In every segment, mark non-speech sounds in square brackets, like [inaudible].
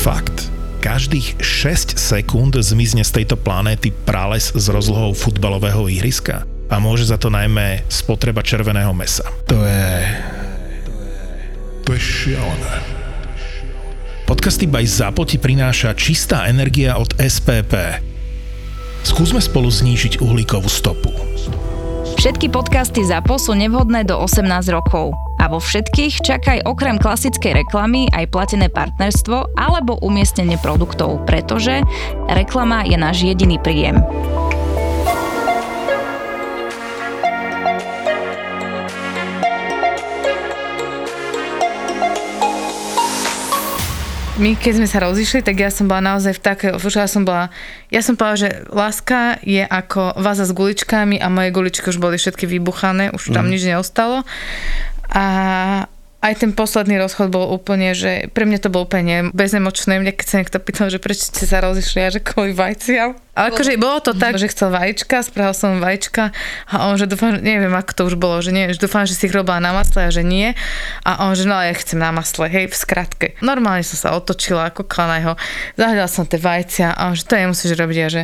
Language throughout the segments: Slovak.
Fakt. Každých 6 sekúnd zmizne z tejto planéty prales s rozlohou futbalového ihriska a môže za to najmä spotreba červeného mesa. To je... To je šialené. Podcasty by Zapo ti prináša čistá energia od SPP. Skúsme spolu znížiť uhlíkovú stopu. Všetky podcasty ZAPO sú nevhodné do 18 rokov. A vo všetkých čakaj okrem klasickej reklamy aj platené partnerstvo alebo umiestnenie produktov, pretože reklama je náš jediný príjem. my keď sme sa rozišli, tak ja som bola naozaj v také, ja som bola, ja som povedala, že láska je ako váza s guličkami a moje guličky už boli všetky vybuchané, už tam mm. nič neostalo. A aj ten posledný rozchod bol úplne, že pre mňa to bolo úplne bezemočné. Mňa keď sa niekto pýtal, že prečo ste sa rozišli, a že kvôli vajciam. Ale akože bolo to tak, že chcel vajíčka, spravil som vajíčka a on, že dúfam, neviem, ako to už bolo, že nie, že dúfam, že si ich robila na masle a že nie. A on, že no ja chcem na masle, hej, v skratke. Normálne som sa otočila, ako na jeho, zahľadala som tie vajcia a on, že to nemusíš robiť a že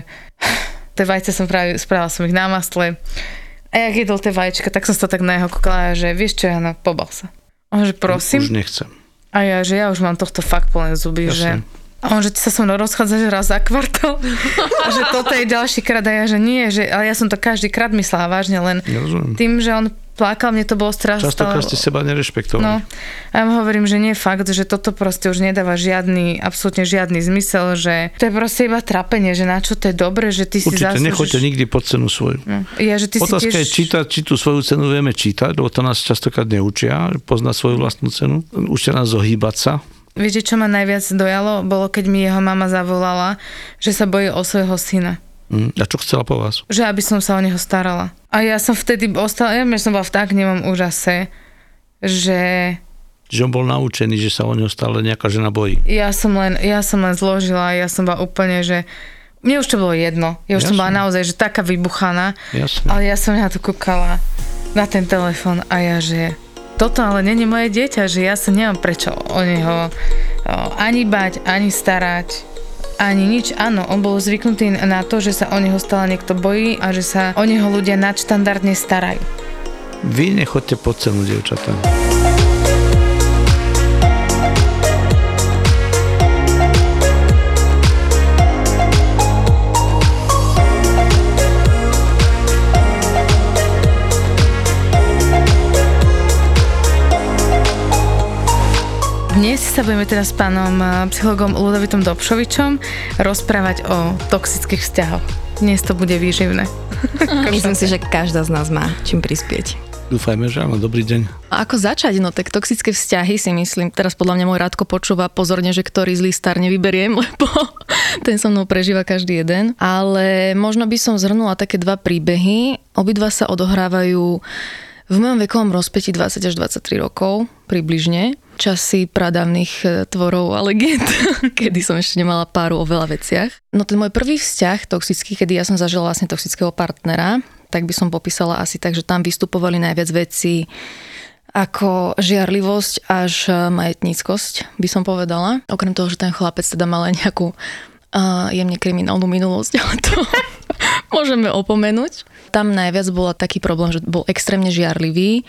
[sighs] tie vajce som práve, spravila som ich na masle. A jak jedol tie vajíčka, tak som sa tak na jeho kúkala, že vieš čo, Jana, pobal sa. On že prosím. Už nechcem. A ja, že ja už mám tohto fakt plné zuby, Jasne. že... A on, že ty sa so mnou rozchádzaš raz za kvartál. [laughs] a že toto je ďalší krát. A ja, že nie, že, ale ja som to každý krát myslela vážne, len ja tým, že on plakal, mne to bolo strašne. Častokrát ste seba nerešpektovali. No, a ja mu hovorím, že nie je fakt, že toto proste už nedáva žiadny, absolútne žiadny zmysel, že to je proste iba trapenie, že na čo to je dobre, že ty Určite, si zaslúžiš... nechoďte nikdy pod cenu svoju. No. Ja, že ty Otázka si tiež... je čítať, či tú svoju cenu vieme čítať, lebo to nás častokrát neučia, poznať svoju vlastnú cenu. Učia nás zohýbať sa. Viete, čo ma najviac dojalo? Bolo, keď mi jeho mama zavolala, že sa bojí o svojho syna. Mm. A čo chcela po vás? Že aby som sa o neho starala. A ja som vtedy ostala, ja som bola v tak nemám úžase, že... Že on bol naučený, že sa o neho stále nejaká žena bojí. Ja som len, ja som len zložila, ja som bola úplne, že... Mne už to bolo jedno. Ja už Jasne. som bola naozaj, že taká vybuchaná. Jasne. Ale ja som na to kúkala na ten telefon a ja, že toto ale není moje dieťa, že ja sa nemám prečo o neho ani bať, ani starať ani nič, áno, on bol zvyknutý na to, že sa o neho stále niekto bojí a že sa o neho ľudia nadštandardne starajú. Vy nechoďte pod cenu, dievčatá. Dnes sa budeme teda s pánom eh, psychologom Ludovitom Dobšovičom rozprávať o toxických vzťahoch. Dnes to bude výživné. [laughs] Myslím si, že každá z nás má čím prispieť. Dúfajme, že áno, dobrý deň. A ako začať? No tak toxické vzťahy si myslím, teraz podľa mňa môj Rádko počúva pozorne, že ktorý zlý star nevyberiem, [laughs] lebo ten so mnou prežíva každý jeden. Ale možno by som zhrnula také dva príbehy. Obidva sa odohrávajú v mojom vekovom rozpeti 20 až 23 rokov približne, časy pradávnych e, tvorov a legend, [laughs] kedy som ešte nemala páru o veľa veciach. No ten môj prvý vzťah toxický, kedy ja som zažila vlastne toxického partnera, tak by som popísala asi tak, že tam vystupovali najviac veci ako žiarlivosť až e, majetníckosť, by som povedala. Okrem toho, že ten chlapec teda mal aj nejakú uh, jemne kriminálnu minulosť, ale to [laughs] [laughs] môžeme opomenúť. Tam najviac bola taký problém, že bol extrémne žiarlivý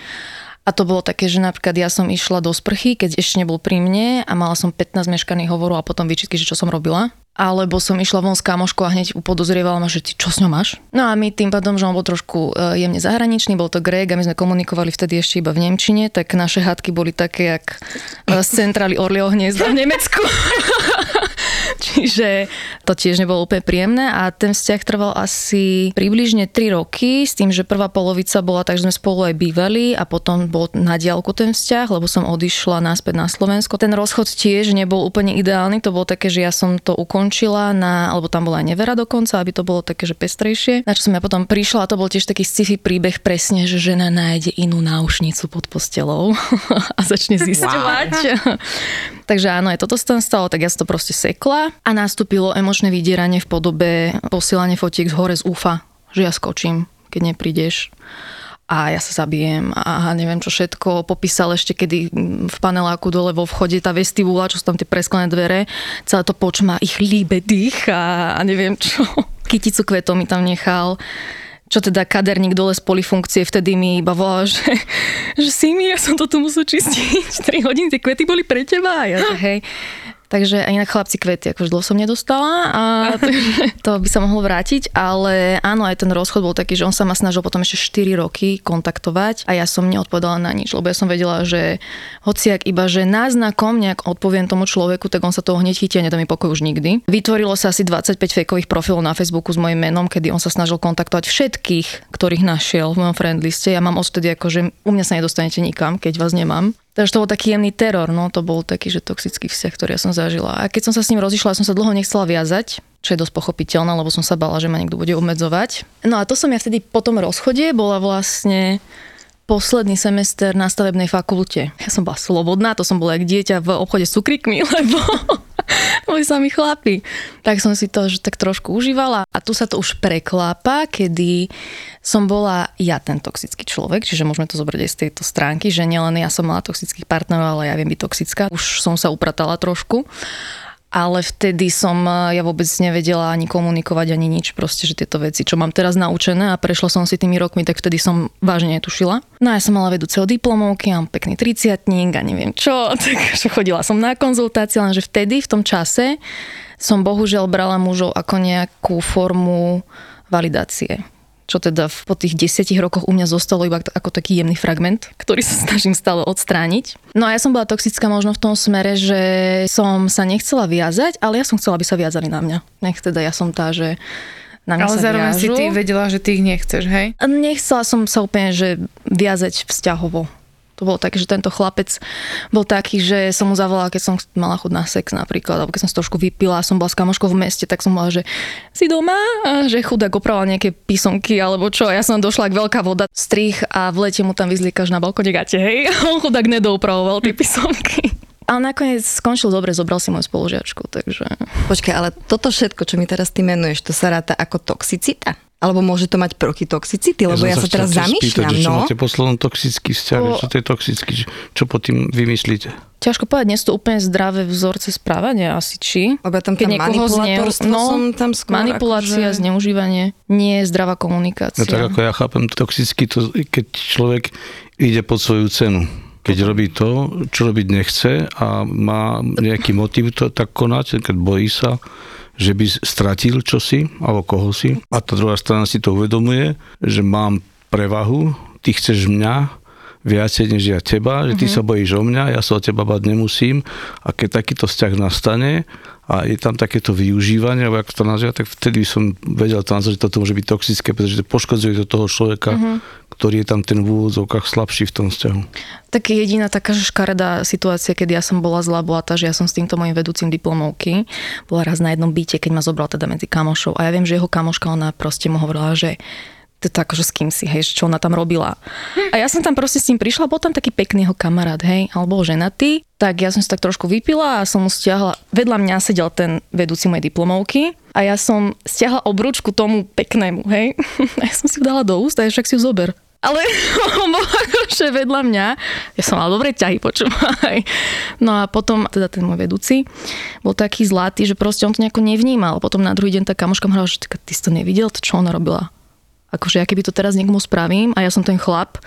a to bolo také, že napríklad ja som išla do sprchy, keď ešte nebol pri mne a mala som 15 meškaných hovorov a potom výčitky, že čo som robila. Alebo som išla von s kamoškou a hneď upodozrievala ma, že ty čo s ňou máš? No a my tým pádom, že on bol trošku e, jemne zahraničný, bol to Greg a my sme komunikovali vtedy ešte iba v Nemčine, tak naše hádky boli také, jak e, z centrály Orlieho hniezda v Nemecku. [laughs] [laughs] Čiže to tiež nebolo úplne príjemné a ten vzťah trval asi približne 3 roky s tým, že prvá polovica bola tak, že sme spolu aj bývali a potom bol na diálku ten vzťah, lebo som odišla naspäť na Slovensko. Ten rozchod tiež nebol úplne ideálny, to bolo také, že ja som to ukončila na, alebo tam bola aj nevera dokonca, aby to bolo také, že pestrejšie. Na čo som ja potom prišla a to bol tiež taký sci-fi príbeh presne, že žena nájde inú náušnicu pod postelou [laughs] a začne zisťovať. Wow. [laughs] Takže áno, aj toto sa tam stalo, tak ja som to proste sekla a nastúpilo emočné vydieranie v podobe posielania fotiek z hore z úfa, že ja skočím, keď neprídeš. a ja sa zabijem a neviem čo všetko. Popísal ešte, kedy v paneláku dole vo vchode tá vestibula, čo sú tam tie presklené dvere, celé to počma ich líbe dých a, a neviem čo. Kyticu kvetov mi tam nechal čo teda kaderník dole z polifunkcie vtedy mi iba volal, že, že si mi, ja som to tu musel čistiť [laughs] 3 hodiny, tie kvety boli pre teba a ja, že hej, Takže aj inak chlapci kvety, akože dlho som nedostala a [laughs] to by sa mohlo vrátiť, ale áno, aj ten rozchod bol taký, že on sa ma snažil potom ešte 4 roky kontaktovať a ja som neodpovedala na nič, lebo ja som vedela, že hociak iba, že náznakom nejak odpoviem tomu človeku, tak on sa toho hneď chytí a nedá mi pokoj už nikdy. Vytvorilo sa asi 25 fejkových profilov na Facebooku s mojim menom, kedy on sa snažil kontaktovať všetkých, ktorých našiel v mojom friendliste. Ja mám odtedy ako, že u mňa sa nedostanete nikam, keď vás nemám. Takže to bol taký jemný teror, no to bol taký, že toxický vzťah, ktorý ja som zažila. A keď som sa s ním rozišla, som sa dlho nechcela viazať, čo je dosť pochopiteľné, lebo som sa bala, že ma niekto bude obmedzovať. No a to som ja vtedy po tom rozchode bola vlastne posledný semester na stavebnej fakulte. Ja som bola slobodná, to som bola jak dieťa v obchode s cukrikmi, [laughs] lebo [laughs] boli sami chlapi. Tak som si to že tak trošku užívala a tu sa to už preklápa, kedy som bola ja ten toxický človek, čiže môžeme to zobrať aj z tejto stránky, že nielen ja som mala toxických partnerov, ale ja viem byť toxická. Už som sa upratala trošku ale vtedy som ja vôbec nevedela ani komunikovať, ani nič, proste, že tieto veci, čo mám teraz naučené a prešla som si tými rokmi, tak vtedy som vážne netušila. No ja som mala vedúceho diplomovky, mám pekný triciatník a neviem čo, [laughs] takže chodila som na konzultácie, lenže vtedy, v tom čase, som bohužiaľ brala mužov ako nejakú formu validácie čo teda po tých desiatich rokoch u mňa zostalo iba ako taký jemný fragment, ktorý sa [laughs] snažím stále odstrániť. No a ja som bola toxická možno v tom smere, že som sa nechcela viazať, ale ja som chcela, aby sa viazali na mňa. Nech teda ja som tá, že na mňa Ale zároveň viažu. si ty vedela, že ty ich nechceš, hej? Nechcela som sa úplne, že viazať vzťahovo. To bolo také, že tento chlapec bol taký, že som mu zavolala, keď som mala chud na sex napríklad, alebo keď som trošku vypila a som bola s kamoškou v meste, tak som bola, že si doma, a že chudák opravoval nejaké písomky alebo čo. Ja som došla k veľká voda, strich a v lete mu tam vyzliekaš na balkone gate, hej. [laughs] On chudák nedoupravoval tie písomky. Ale nakoniec skončil dobre, zobral si moju spolužiačku, takže... Počkaj, ale toto všetko, čo mi teraz ty menuješ, to sa ráta ako toxicita? Alebo môže to mať proti toxicity? Lebo ja, ja sa teraz zamýšľam, spýtať, že čo no. máte poslednom toxický vzťah, Po- čo to je toxický, čo- pod tým vymyslíte? Ťažko povedať, nie sú to úplne zdravé vzorce správania asi, či? Lebo ja tam Keď niekoho manipulátorstvo no, som tam skôr manipulácia, akože- zneužívanie, nie je zdravá komunikácia. No tak ako ja chápem toxicky, to, keď človek ide pod svoju cenu. Keď robí to, čo robiť nechce a má nejaký motiv to tak konať, keď bojí sa, že by stratil čosi alebo koho si. A tá druhá strana si to uvedomuje, že mám prevahu, ty chceš mňa viacej než ja teba, že ty sa bojíš o mňa, ja sa o teba bať nemusím. A keď takýto vzťah nastane a je tam takéto využívanie, alebo ako to nazvia, tak vtedy by som vedel to nazvať, že toto môže byť toxické, pretože to poškodzuje to toho človeka, ktorý je tam ten v úvodzovkách slabší v tom vzťahu. Tak jediná taká škaredá situácia, keď ja som bola zlá, bola tá, že ja som s týmto mojim vedúcim diplomovky bola raz na jednom byte, keď ma zobral teda medzi kamošov. A ja viem, že jeho kamoška, ona proste mu hovorila, že to akože s kým si, hej, čo ona tam robila. A ja som tam proste s ním prišla, bol tam taký pekný jeho kamarát, hej, alebo ženatý, tak ja som si tak trošku vypila a som mu stiahla, vedľa mňa sedel ten vedúci mojej diplomovky a ja som stiahla obručku tomu peknému, hej. [laughs] A ja som si ju dala do úst a ja však si ju zober. Ale [laughs] on bol akože vedľa mňa. Ja som mala dobre ťahy, počúvaj. No a potom, teda ten môj vedúci, bol taký zlatý, že proste on to nejako nevnímal. Potom na druhý deň tá kamoška hovorila, že "Tyka, ty si to nevidel, to čo ona robila. Akože ja keby to teraz niekomu spravím a ja som ten chlap,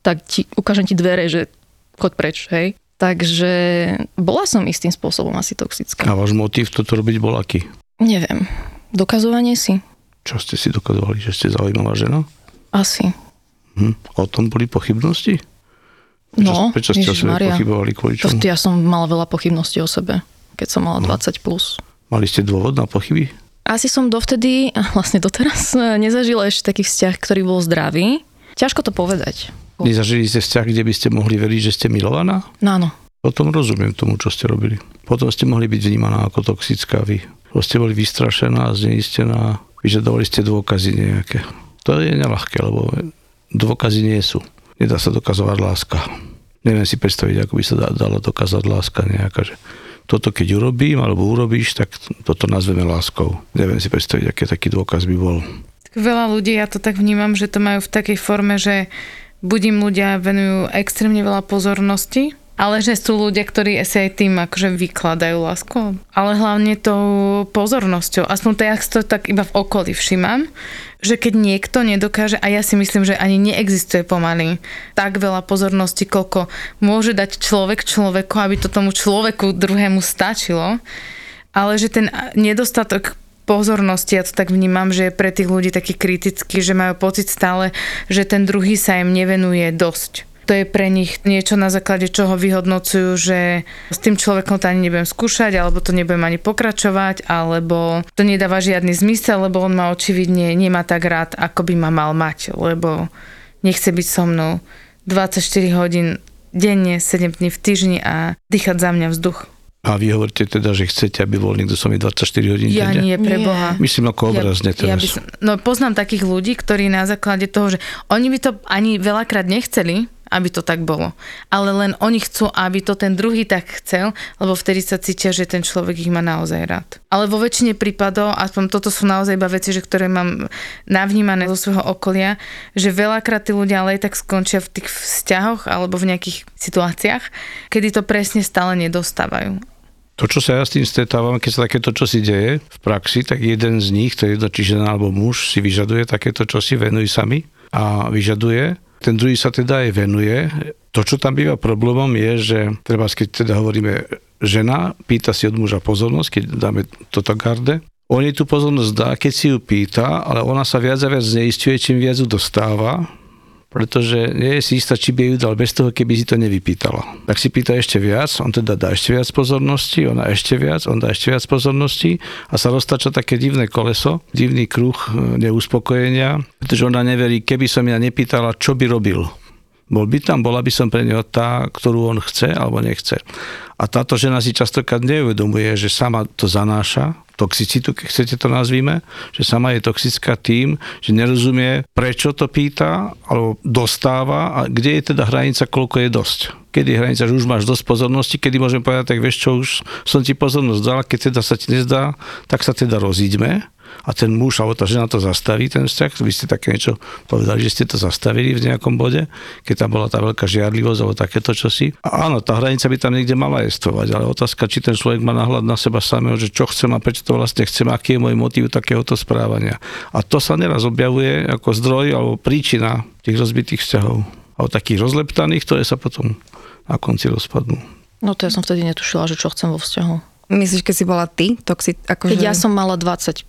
tak ti, ukážem ti dvere, že choď preč, hej. Takže bola som istým spôsobom asi toxická. A váš motiv toto robiť bol aký? Neviem. Dokazovanie si? Čo ste si dokazovali, že ste zaujímavá žena? Asi. Hm. O tom boli pochybnosti? Prečo, No, prečo ste o sebe pochybovali kvôli To, čomu? ja som mala veľa pochybností o sebe, keď som mala 20+. Plus. Mali ste dôvod na pochyby? Asi som dovtedy, a vlastne doteraz, [laughs] nezažila ešte taký vzťah, ktorý bol zdravý. Ťažko to povedať. Nezažili ste vzťah, kde by ste mohli veriť, že ste milovaná? No áno. Potom rozumiem tomu, čo ste robili. Potom ste mohli byť vnímaná ako toxická vy. Potom ste boli vystrašená, zneistená, vyžadovali ste dôkazy nejaké. To je nelahké, lebo dôkazy nie sú. Nedá sa dokazovať láska. Neviem si predstaviť, ako by sa dala dokázať láska nejaká, že toto keď urobím alebo urobíš, tak toto nazveme láskou. Neviem si predstaviť, aký taký dôkaz by bol. Tak veľa ľudí, ja to tak vnímam, že to majú v takej forme, že buď ľudia venujú extrémne veľa pozornosti, ale že sú ľudia, ktorí si aj tým akože vykladajú lásku. Ale hlavne tou pozornosťou. Aspoň to ja to tak iba v okolí všimám, že keď niekto nedokáže, a ja si myslím, že ani neexistuje pomaly tak veľa pozornosti, koľko môže dať človek človeku, aby to tomu človeku druhému stačilo, ale že ten nedostatok pozornosti, ja to tak vnímam, že je pre tých ľudí taký kritický, že majú pocit stále, že ten druhý sa im nevenuje dosť to je pre nich niečo na základe čoho vyhodnocujú, že s tým človekom to ani nebudem skúšať, alebo to nebudem ani pokračovať, alebo to nedáva žiadny zmysel, lebo on ma očividne nemá tak rád, ako by ma mal mať, lebo nechce byť so mnou 24 hodín denne, 7 dní v týždni a dýchať za mňa vzduch. A vy hovoríte teda, že chcete, aby bol niekto so mi 24 hodín Ja denne? nie, pre Boha. Myslím ako obrazne ja, ja teraz. by som, no poznám takých ľudí, ktorí na základe toho, že oni by to ani veľakrát nechceli, aby to tak bolo. Ale len oni chcú, aby to ten druhý tak chcel, lebo vtedy sa cítia, že ten človek ich má naozaj rád. Ale vo väčšine prípadov, aspoň toto sú naozaj iba veci, že ktoré mám navnímané zo svojho okolia, že veľakrát tí ľudia ale aj tak skončia v tých vzťahoch alebo v nejakých situáciách, kedy to presne stále nedostávajú. To, čo sa ja s tým stretávam, keď sa takéto čosi deje v praxi, tak jeden z nich, to je jedno, či žena alebo muž, si vyžaduje takéto čosi, venuj sami a vyžaduje ten druhý sa teda aj venuje. To, čo tam býva problémom, je, že treba, keď teda hovoríme žena, pýta si od muža pozornosť, keď dáme toto garde, on jej tú pozornosť dá, keď si ju pýta, ale ona sa viac a viac zneistuje, čím viac ju dostáva pretože nie je si istá, či by ju dal bez toho, keby si to nevypýtala. Tak si pýta ešte viac, on teda dá ešte viac pozornosti, ona ešte viac, on dá ešte viac pozornosti a sa roztača také divné koleso, divný kruh e, neuspokojenia, pretože ona neverí, keby som ja nepýtala, čo by robil. Bol by tam, bola by som pre neho tá, ktorú on chce alebo nechce. A táto žena si častokrát neuvedomuje, že sama to zanáša, toxicitu, keď chcete to nazvime, že sama je toxická tým, že nerozumie, prečo to pýta, alebo dostáva a kde je teda hranica, koľko je dosť. Kedy je hranica, že už máš dosť pozornosti, kedy môžem povedať, tak vieš čo, už som ti pozornosť dala, keď teda sa ti nezdá, tak sa teda rozíďme a ten muž alebo tá žena to zastaví, ten vzťah. Vy ste také niečo povedali, že ste to zastavili v nejakom bode, keď tam bola tá veľká žiarlivosť alebo takéto čosi. A áno, tá hranica by tam niekde mala jestvovať, ale otázka, či ten človek má nahľad na seba samého, že čo chcem a prečo to vlastne chcem, aký je môj motív takéhoto správania. A to sa neraz objavuje ako zdroj alebo príčina tých rozbitých vzťahov. A o takých rozleptaných, ktoré sa potom na konci rozpadnú. No to ja som vtedy netušila, že čo chcem vo vzťahu. Myslíš, keď si bola ty toxic? Akože... Keď ja som mala 20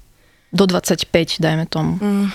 do 25, dajme tomu. Mm.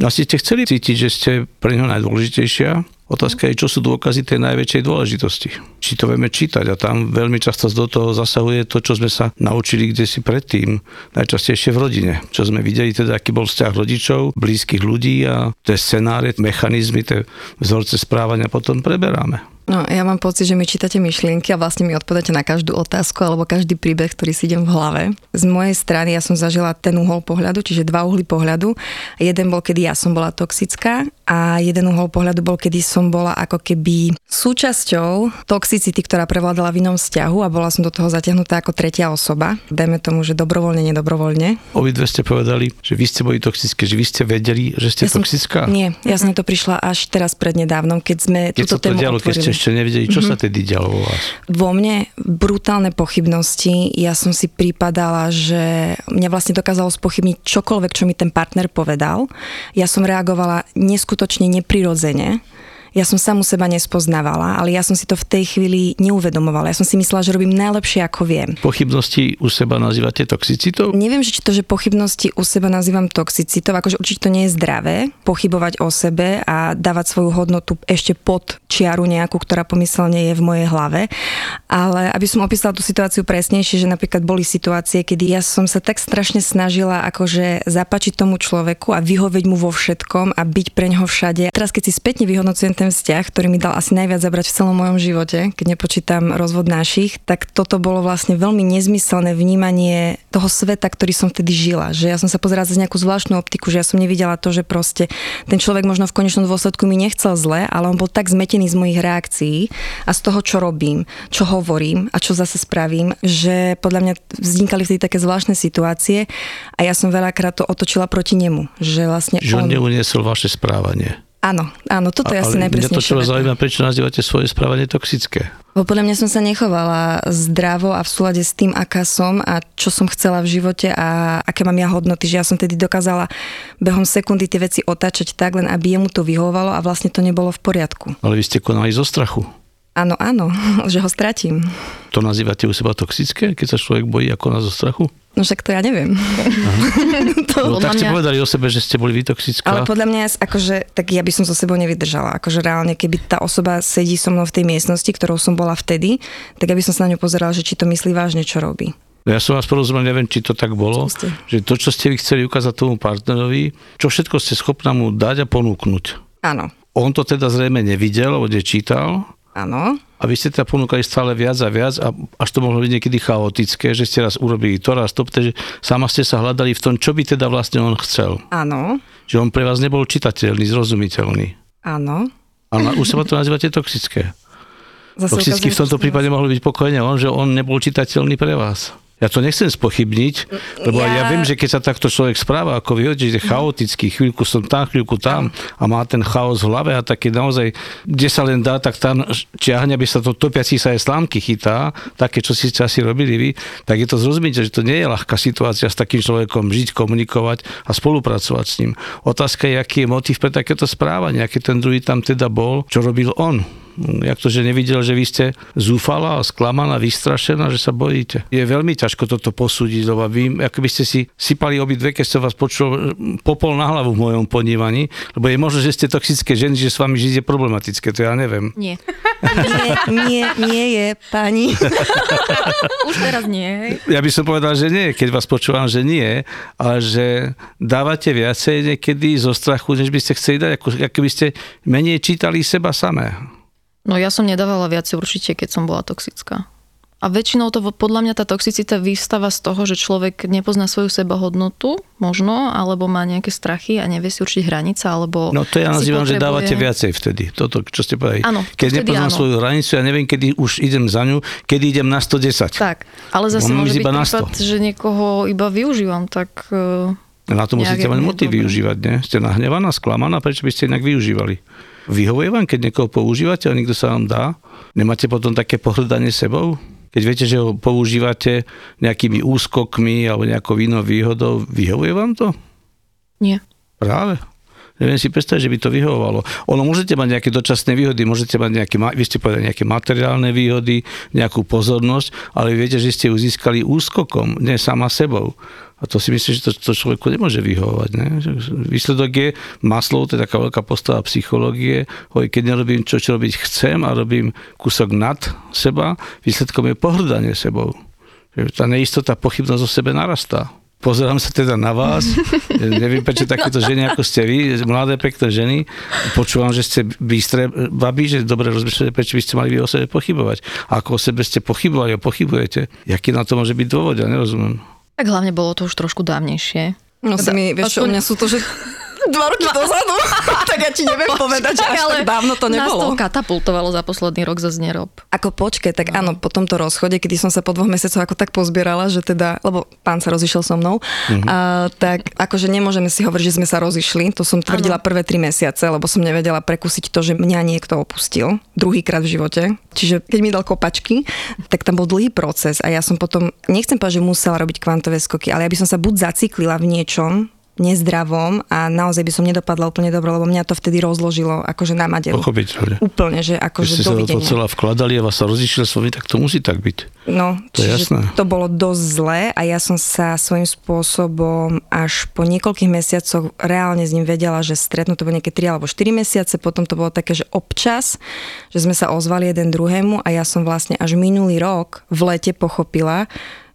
Asi ste chceli cítiť, že ste pre ňo najdôležitejšia. Otázka je, čo sú dôkazy tej najväčšej dôležitosti. Či to vieme čítať a tam veľmi často do toho zasahuje to, čo sme sa naučili kde si predtým, najčastejšie v rodine. Čo sme videli teda, aký bol vzťah rodičov, blízkych ľudí a tie scenáre, mechanizmy, tie vzorce správania potom preberáme. No, ja mám pocit, že mi čítate myšlienky a vlastne mi odpovedáte na každú otázku alebo každý príbeh, ktorý si idem v hlave. Z mojej strany ja som zažila ten uhol pohľadu, čiže dva uhly pohľadu. Jeden bol, kedy ja som bola toxická a jeden uhol pohľadu bol, kedy som bola ako keby súčasťou toxicity, ktorá prevládala v inom vzťahu a bola som do toho zatiahnutá ako tretia osoba. Dajme tomu, že dobrovoľne, nedobrovoľne. Obidve ste povedali, že vy ste boli toxické, že vy ste vedeli, že ste ja som, toxická? Nie, ja som to prišla až teraz prednedávnom, keď sme keď túto tému dialo, otvorili. Keď ste ešte nevedeli, čo mm-hmm. sa tedy dialo vo vás? Vo mne brutálne pochybnosti. Ja som si pripadala, že mňa vlastne dokázalo spochybniť čokoľvek, čo mi ten partner povedal. Ja som reagovala neskutočne neprirodzene ja som samu seba nespoznávala, ale ja som si to v tej chvíli neuvedomovala. Ja som si myslela, že robím najlepšie, ako viem. Pochybnosti u seba nazývate toxicitou? Neviem, že či to, že pochybnosti u seba nazývam toxicitou, akože určite to nie je zdravé pochybovať o sebe a dávať svoju hodnotu ešte pod čiaru nejakú, ktorá pomyselne je v mojej hlave. Ale aby som opísala tú situáciu presnejšie, že napríklad boli situácie, kedy ja som sa tak strašne snažila akože zapačiť tomu človeku a vyhovieť mu vo všetkom a byť pre neho všade. Teraz keď si spätne vyhodnocujem ten vzťah, ktorý mi dal asi najviac zabrať v celom mojom živote, keď nepočítam rozvod našich, tak toto bolo vlastne veľmi nezmyselné vnímanie toho sveta, ktorý som vtedy žila. Že ja som sa pozerala cez nejakú zvláštnu optiku, že ja som nevidela to, že proste ten človek možno v konečnom dôsledku mi nechcel zle, ale on bol tak zmetený z mojich reakcií a z toho, čo robím, čo hovorím a čo zase spravím, že podľa mňa vznikali vtedy také zvláštne situácie a ja som veľakrát to otočila proti nemu. Že vlastne že on, on neuniesol vaše správanie Áno, áno, toto je asi Ale mňa to čo najpresnejšie. zaujíma, prečo nazývate svoje správanie toxické. Lebo podľa mňa som sa nechovala zdravo a v súlade s tým, aká som a čo som chcela v živote a aké mám ja hodnoty, že ja som tedy dokázala behom sekundy tie veci otáčať tak, len aby jemu to vyhovovalo a vlastne to nebolo v poriadku. Ale vy ste konali zo strachu. Áno, áno, [laughs] že ho stratím. To nazývate u seba toxické, keď sa človek bojí a koná zo strachu? No však to ja neviem. [laughs] to, No tak ste mňa- povedali o sebe, že ste boli vy toxická. ale podľa mňa, akože, tak ja by som so sebou nevydržala. Akože reálne, keby tá osoba sedí so mnou v tej miestnosti, ktorou som bola vtedy, tak ja by som sa na ňu pozerala, že či to myslí vážne, čo robí. Ja som vás porozumel, neviem, či to tak bolo, Skúste. že to, čo ste vy chceli ukázať tomu partnerovi, čo všetko ste schopná mu dať a ponúknuť. Áno, On to teda zrejme nevidel, alebo nečítal, áno. a vy ste teda ponúkali stále viac a viac a až to mohlo byť niekedy chaotické, že ste raz urobili to, raz to, pretože sama ste sa hľadali v tom, čo by teda vlastne on chcel. Áno, Že on pre vás nebol čitateľný, zrozumiteľný. áno. A na, už sa to nazývate toxické. Zase ukazujem, v tomto prípade mohol byť pokojne on, že on nebol čitateľný pre vás. Ja to nechcem spochybniť, lebo ja, ja viem, že keď sa takto človek správa, ako vy hovoríte, že je chaotický, chvíľku som tam, chvíľku tam a má ten chaos v hlave a také naozaj, kde sa len dá, tak tam čiahne, aby sa to topiaci sa aj slámky chytá, také, čo si ste asi robili vy, tak je to zrozumieť, že to nie je ľahká situácia s takým človekom žiť, komunikovať a spolupracovať s ním. Otázka je, aký je motív pre takéto správanie, aký ten druhý tam teda bol, čo robil on. Jak to, že nevidel, že vy ste zúfala, sklamaná, vystrašená, že sa bojíte. Je veľmi ťažko toto posúdiť, lebo vy, ako by ste si sypali obidve, keď som vás počul popol na hlavu v mojom ponímaní, lebo je možné, že ste toxické ženy, že s vami žiť je problematické, to ja neviem. Nie. [laughs] Nie, nie, nie je, pani. [laughs] Už teraz nie. Ja by som povedal, že nie, keď vás počúvam, že nie, ale že dávate viacej niekedy zo strachu, než by ste chceli dať, ako, ako by ste menej čítali seba samé. No ja som nedávala viac určite, keď som bola toxická. A väčšinou to podľa mňa tá toxicita vystáva z toho, že človek nepozná svoju sebahodnotu, možno, alebo má nejaké strachy a nevie si určiť hranice, alebo No to ja nazývam, že potrebuje- dávate viacej vtedy. Toto, čo ste povedali. Áno, Keď nepoznám áno. svoju hranicu, ja neviem, kedy už idem za ňu, kedy idem na 110. Tak, ale zase Mám môže byť prípad, že niekoho iba využívam, tak... Na to musíte nejak mať motiv využívať, ne? Ste nahnevaná, sklamaná, prečo by ste inak využívali? Vyhovuje vám, keď niekoho používate a niekto sa vám dá? Nemáte potom také pohrdanie sebou? Keď viete, že ho používate nejakými úskokmi alebo nejakou inou výhodou, vyhovuje vám to? Nie. Práve. Neviem si predstaviť, že by to vyhovovalo. Ono môžete mať nejaké dočasné výhody, môžete mať nejaké, vy ste povedali nejaké materiálne výhody, nejakú pozornosť, ale viete, že ste ju získali úskokom, nie sama sebou. A to si myslím, že to, to človeku nemôže vyhovovať. Ne? Výsledok je, Maslov, to je taká veľká postava psychológie, hovorí, keď nerobím čo, čo robiť chcem a robím kúsok nad seba, výsledkom je pohrdanie sebou. Tá neistota, pochybnosť o sebe narastá. Pozerám sa teda na vás, [laughs] neviem prečo takéto ženy ako ste vy, mladé pekné ženy, počúvam, že ste bystré babi, že dobre rozmýšľate, prečo by ste mali vy o sebe pochybovať. A ako o sebe ste pochybovali a pochybujete, jaký na to môže byť dôvod, ja nerozumiem. Tak hlavne bolo to už trošku dávnejšie. No si mi, vieš čo, u mňa sú to, že [laughs] dva roky dozadu, [laughs] tak ja ti neviem povedať, že až tak dávno to Nás to nebolo. katapultovalo za posledný rok za znerob. Ako počkej, tak áno, po tomto rozchode, kedy som sa po dvoch mesiacoch ako tak pozbierala, že teda, lebo pán sa rozišiel so mnou, a, tak akože nemôžeme si hovoriť, že sme sa rozišli, to som tvrdila prvé tri mesiace, lebo som nevedela prekúsiť to, že mňa niekto opustil druhýkrát v živote. Čiže keď mi dal kopačky, tak tam bol dlhý proces a ja som potom, nechcem povedať, že musela robiť kvantové skoky, ale ja by som sa buď zaciklila v niečom, nezdravom a naozaj by som nedopadla úplne dobre, lebo mňa to vtedy rozložilo akože na madelu. Pochopiteľne. Úplne, že Keď akože ste sa do toho celá vkladali a vás sa rozišli s vami, tak to musí tak byť. No, To je jasné. to bolo dosť zlé a ja som sa svojím spôsobom až po niekoľkých mesiacoch reálne s ním vedela, že stretnú to bolo nejaké 3 alebo 4 mesiace, potom to bolo také, že občas, že sme sa ozvali jeden druhému a ja som vlastne až minulý rok v lete pochopila,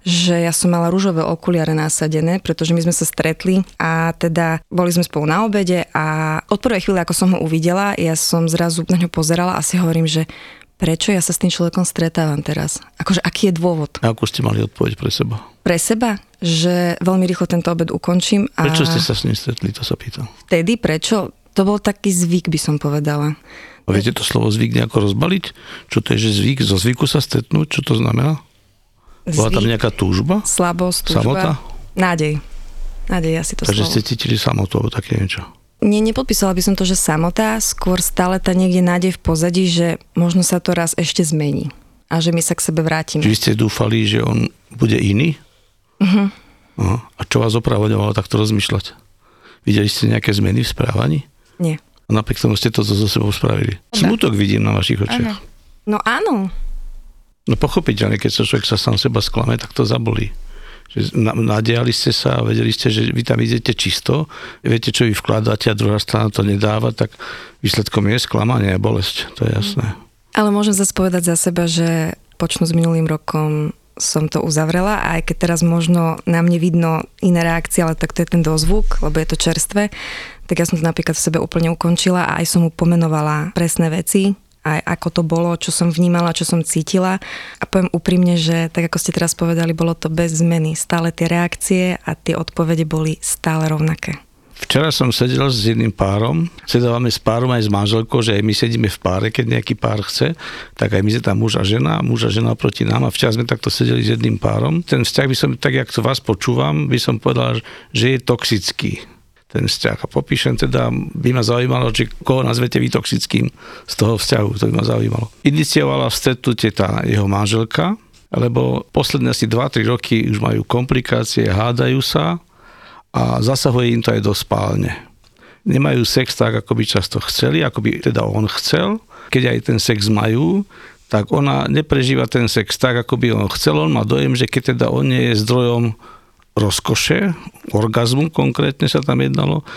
že ja som mala rúžové okuliare nasadené, pretože my sme sa stretli a teda boli sme spolu na obede a od prvej chvíle, ako som ho uvidela, ja som zrazu na ňo pozerala a si hovorím, že prečo ja sa s tým človekom stretávam teraz? Akože aký je dôvod? A ako ste mali odpoveď pre seba? Pre seba, že veľmi rýchlo tento obed ukončím a Prečo ste sa s ním stretli, to sa pýtam. vtedy prečo? To bol taký zvyk, by som povedala. A viete to slovo zvyk nejako rozbaliť? Čo to je, že zvyk, zo zvyku sa stretnúť? Čo to znamená? Bola tam nejaká túžba? slabosť, túžba. Samota? Nádej. Nádej, asi to Takže slovo. ste cítili samotu, alebo také niečo. Nie, nepodpísala by som to, že samotá, skôr stále tá niekde nádej v pozadí, že možno sa to raz ešte zmení a že my sa k sebe vrátime. Či vy ste dúfali, že on bude iný? Uh-huh. Aha. A čo vás opravovalo takto rozmýšľať? Videli ste nejaké zmeny v správaní? Nie. A napriek tomu ste to so sebou spravili. Smutok vidím na vašich očiach. No áno. No pochopiteľne, keď sa človek sa sám seba sklame, tak to zabolí. Že nadiali ste sa a vedeli ste, že vy tam idete čisto, viete, čo vy vkladáte a druhá strana to nedáva, tak výsledkom je sklamanie a bolesť, to je jasné. Ale môžem zase povedať za seba, že počnú s minulým rokom som to uzavrela a aj keď teraz možno na mne vidno iné reakcie, ale tak to je ten dozvuk, lebo je to čerstvé, tak ja som to napríklad v sebe úplne ukončila a aj som mu pomenovala presné veci, aj ako to bolo, čo som vnímala, čo som cítila. A poviem úprimne, že tak ako ste teraz povedali, bolo to bez zmeny. Stále tie reakcie a tie odpovede boli stále rovnaké. Včera som sedel s jedným párom, sedávame s párom aj s manželkou, že aj my sedíme v páre, keď nejaký pár chce, tak aj my sme tam muž a žena, muž a žena proti nám a včera sme takto sedeli s jedným párom. Ten vzťah by som, tak jak to vás počúvam, by som povedal, že je toxický ten vzťah. A popíšem teda, by ma zaujímalo, či koho nazvete vy toxickým z toho vzťahu, to by ma zaujímalo. Iniciovala stretnutie tá jeho manželka, lebo posledné asi 2-3 roky už majú komplikácie, hádajú sa, a zasahuje im to aj do spálne. Nemajú sex tak, ako by často chceli, ako by teda on chcel. Keď aj ten sex majú, tak ona neprežíva ten sex tak, ako by on chcel. On má dojem, že keď teda on nie je zdrojom rozkoše, orgazmu konkrétne sa tam jednalo,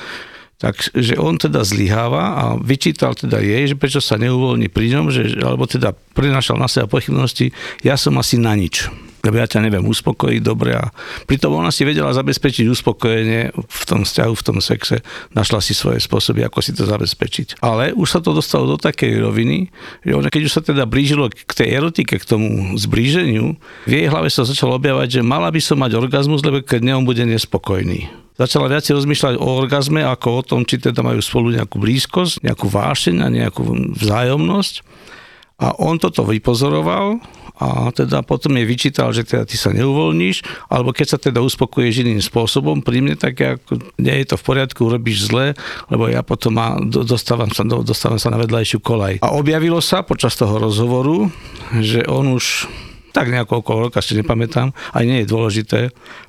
takže on teda zlyháva a vyčítal teda jej, že prečo sa neuvoľní pri ňom, že, alebo teda prinašal na seba pochybnosti, ja som asi na nič lebo ja ťa neviem uspokojiť dobre a pritom ona si vedela zabezpečiť uspokojenie v tom vzťahu, v tom sexe, našla si svoje spôsoby, ako si to zabezpečiť. Ale už sa to dostalo do takej roviny, že ona, keď už sa teda blížilo k tej erotike, k tomu zblíženiu, v jej hlave sa začalo objavať, že mala by som mať orgazmus, lebo keď neom bude nespokojný začala viacej rozmýšľať o orgazme ako o tom, či teda majú spolu nejakú blízkosť, nejakú vášeň a nejakú vzájomnosť. A on toto vypozoroval a teda potom je vyčítal, že teda ty sa neuvoľníš, alebo keď sa teda uspokoješ iným spôsobom pri mne, tak ako nie je to v poriadku, urobíš zle, lebo ja potom má, dostávam, sa, dostávam sa na vedľajšiu kolaj. A objavilo sa počas toho rozhovoru, že on už tak nejako okolo roka, ešte nepamätám, aj nie je dôležité,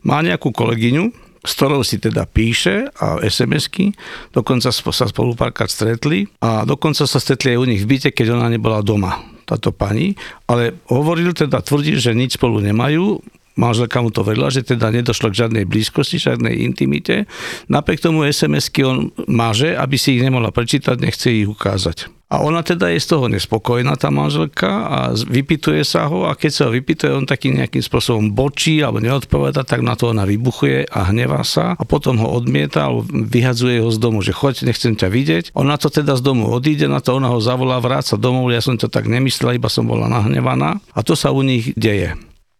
má nejakú kolegyňu, s ktorou si teda píše a SMS-ky, dokonca sa spolu párkrát stretli a dokonca sa stretli aj u nich v byte, keď ona nebola doma táto pani, ale hovoril teda, tvrdí, že nič spolu nemajú, manželka mu to verila, že teda nedošlo k žiadnej blízkosti, žiadnej intimite. Napriek tomu SMS-ky on máže, aby si ich nemohla prečítať, nechce ich ukázať. A ona teda je z toho nespokojná, tá manželka, a vypituje sa ho a keď sa ho vypituje, on takým nejakým spôsobom bočí alebo neodpoveda, tak na to ona vybuchuje a hnevá sa a potom ho odmieta alebo vyhadzuje ho z domu, že choď, nechcem ťa vidieť. Ona to teda z domu odíde, na to ona ho zavolá, vráca domov, ja som to tak nemyslela, iba som bola nahnevaná a to sa u nich deje.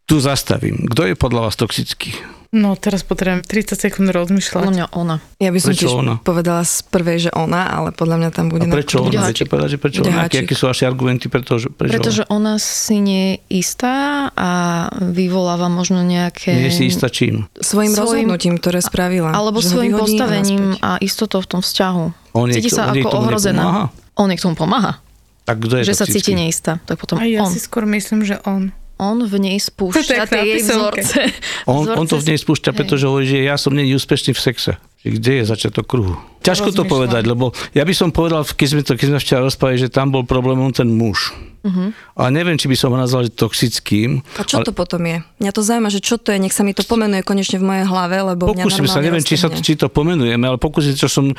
Tu zastavím. Kto je podľa vás toxický? No, teraz potrebujem 30 sekúnd rozmýšľať. Podľa mňa ona. Ja by som Prečo tiež ona? povedala z prvej, že ona, ale podľa mňa tam bude... A prečo Bude ona? Viete povedať, že prečo ona? Aké, aké sú vaše argumenty, pretože, prečo Pretože ona si nie je istá a vyvoláva možno nejaké... Nie si istá čím? Svojim, Svojim- rozhodnutím, ktoré spravila. Alebo svojim a postavením naspäť. a istotou v tom vzťahu. On cíti sa on ako ohrozená. nepomáha? On jej k tomu pomáha. Tak kto je že sa toxický? cíti neistá. Tak potom A ja on. si skôr myslím, že on. On v nej spúšťa [laughs] tie jej vzorce. On, on to v nej spúšťa, Hej. pretože hovorí, že ja som není úspešný v sexe. Kde je začiatok kruhu? Ťažko to Rozmýšľam. povedať, lebo ja by som povedal, keď sme, to, keď sme včera rozprávali, že tam bol problémom ten muž. Uh-huh. A neviem, či by som ho nazval toxickým. A čo to potom je? Mňa to zaujíma, že čo to je, nech sa mi to pomenuje konečne v mojej hlave, lebo Pokúsim sa, neviem, či, sa, či to pomenujeme, ale pokúsim čo som,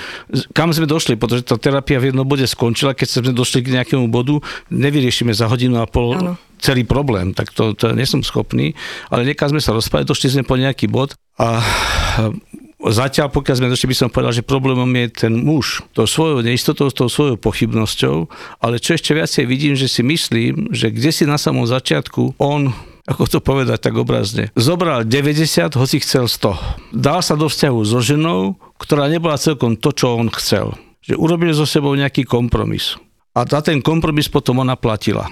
kam sme došli, pretože tá terapia v jednom bode skončila, keď sme došli k nejakému bodu, nevyriešime za hodinu a pol Áno. celý problém, tak to, to nie som schopný, ale nechám sme sa rozprávať, došli sme po nejaký bod a Zatiaľ, pokiaľ sme došli, by som povedal, že problémom je ten muž, tou svojou neistotou, s tou svojou pochybnosťou, ale čo ešte viacej vidím, že si myslím, že kde si na samom začiatku on ako to povedať tak obrazne. Zobral 90, hoci chcel 100. Dal sa do vzťahu so ženou, ktorá nebola celkom to, čo on chcel. Že urobil so sebou nejaký kompromis. A za ten kompromis potom ona platila.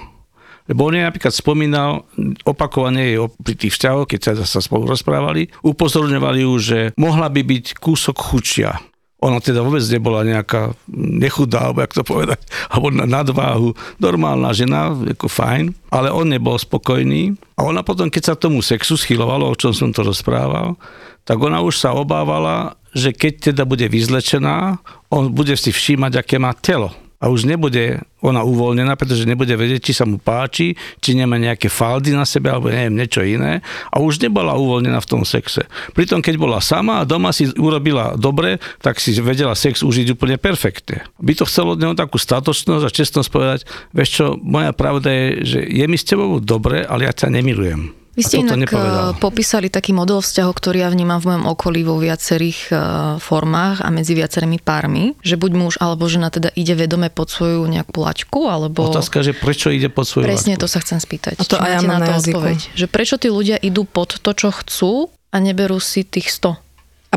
Lebo on jej napríklad spomínal, opakovane jej pri tých vzťahoch, keď sa, sa spolu rozprávali, upozorňovali ju, že mohla by byť kúsok chudšia. Ona teda vôbec nebola nejaká nechudá, alebo jak to povedať, [laughs] alebo na nadváhu. Normálna žena, ako fajn, ale on nebol spokojný. A ona potom, keď sa tomu sexu schylovalo, o čom som to rozprával, tak ona už sa obávala, že keď teda bude vyzlečená, on bude si všímať, aké má telo a už nebude ona uvoľnená, pretože nebude vedieť, či sa mu páči, či nemá nejaké faldy na sebe, alebo neviem, niečo iné. A už nebola uvoľnená v tom sexe. Pritom, keď bola sama a doma si urobila dobre, tak si vedela sex užiť úplne perfektne. By to chcelo od neho takú statočnosť a čestnosť povedať, vieš čo, moja pravda je, že je mi s tebou dobre, ale ja ťa nemilujem. Vy ste inak nepovedal. Eh, popísali taký model vzťahu, ktorý ja vnímam v mojom okolí vo viacerých eh, formách a medzi viacerými pármi, že buď muž alebo žena teda ide vedome pod svoju nejakú laťku, alebo... Otázka, že prečo ide pod svoju Presne laťku? to sa chcem spýtať. A to aj ja mám na, na odpoveď. Že prečo tí ľudia idú pod to, čo chcú a neberú si tých 100?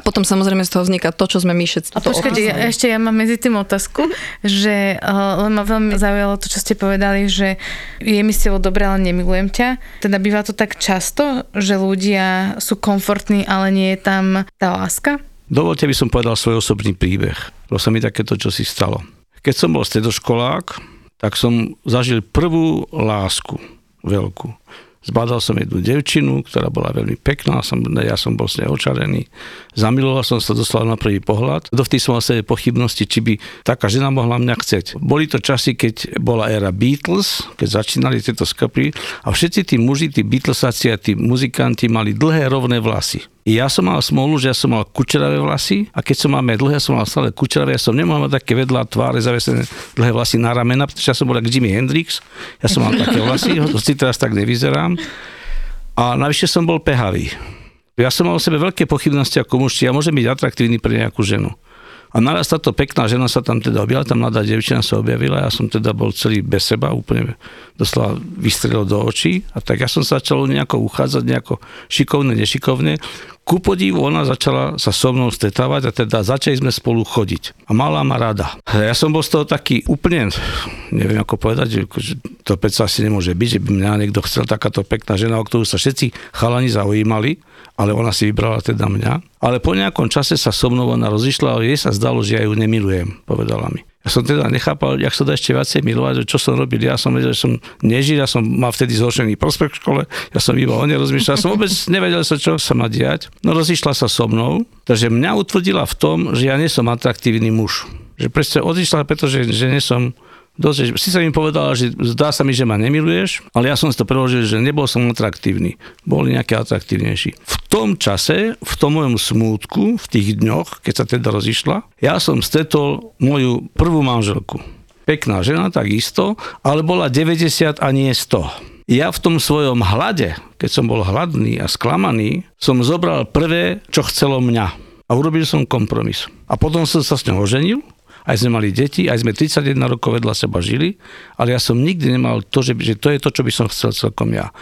Potom samozrejme z toho vzniká to, čo sme my všetci. A počkajte, ja, ešte ja mám medzi tým otázku, že uh, len ma veľmi zaujalo to, čo ste povedali, že je mi s tebou dobré, ale nemilujem ťa. Teda býva to tak často, že ľudia sú komfortní, ale nie je tam tá láska? Dovolte, by som povedal svoj osobný príbeh. To sa mi takéto, čo si stalo. Keď som bol stredoškolák, tak som zažil prvú lásku veľkú. Zbadal som jednu devčinu, ktorá bola veľmi pekná, som, ja som bol s nej očarený. Zamiloval som sa doslova na prvý pohľad. Dovtedy som mal sebe pochybnosti, či by taká žena mohla mňa chceť. Boli to časy, keď bola éra Beatles, keď začínali tieto skopy a všetci tí muži, tí Beatlesáci a tí muzikanti mali dlhé rovné vlasy. Ja som mal smolu, že ja som mal kučeravé vlasy a keď som máme dlhé, som mal stále kučeravé, ja som nemal mať také vedľa tváre zavesené dlhé vlasy na ramena, pretože ja som bol ako Jimi Hendrix, ja som mal také vlasy, [laughs] hoci teraz tak nevyzerám. A navyše som bol pehavý. Ja som mal o sebe veľké pochybnosti ako muž, či ja môžem byť atraktívny pre nejakú ženu. A naraz táto pekná žena sa tam teda objavila, tá mladá devčina sa objavila, ja som teda bol celý bez seba, úplne doslova vystrelil do očí a tak ja som sa začal nejako uchádzať, nejako šikovne, nešikovne. Ku podivu ona začala sa so mnou stretávať a teda začali sme spolu chodiť. A mala ma rada. Ja som bol z toho taký úplne, neviem ako povedať, že to predsa asi nemôže byť, že by mňa niekto chcel takáto pekná žena, o ktorú sa všetci chalani zaujímali ale ona si vybrala teda mňa. Ale po nejakom čase sa so mnou ona rozišla a jej sa zdalo, že ja ju nemilujem, povedala mi. Ja som teda nechápal, jak sa dá ešte viacej milovať, čo som robil. Ja som vedel, že som nežil, ja som mal vtedy zhoršený prospekt v škole, ja som iba o nej rozmýšľal, som vôbec nevedel sa, čo sa má diať. No rozišla sa so mnou, takže mňa utvrdila v tom, že ja nie som atraktívny muž. Že presne odišla, pretože že nie som dosť, si sa mi povedala, že zdá sa mi, že ma nemiluješ, ale ja som si to preložil, že nebol som atraktívny. Boli nejaké atraktívnejší. V tom čase, v tom mojom smútku, v tých dňoch, keď sa teda rozišla, ja som stretol moju prvú manželku. Pekná žena, takisto, ale bola 90 a nie 100. Ja v tom svojom hlade, keď som bol hladný a sklamaný, som zobral prvé, čo chcelo mňa. A urobil som kompromis. A potom som sa s ňou oženil aj sme mali deti, aj sme 31 rokov vedľa seba žili, ale ja som nikdy nemal to, že, že to je to, čo by som chcel celkom ja.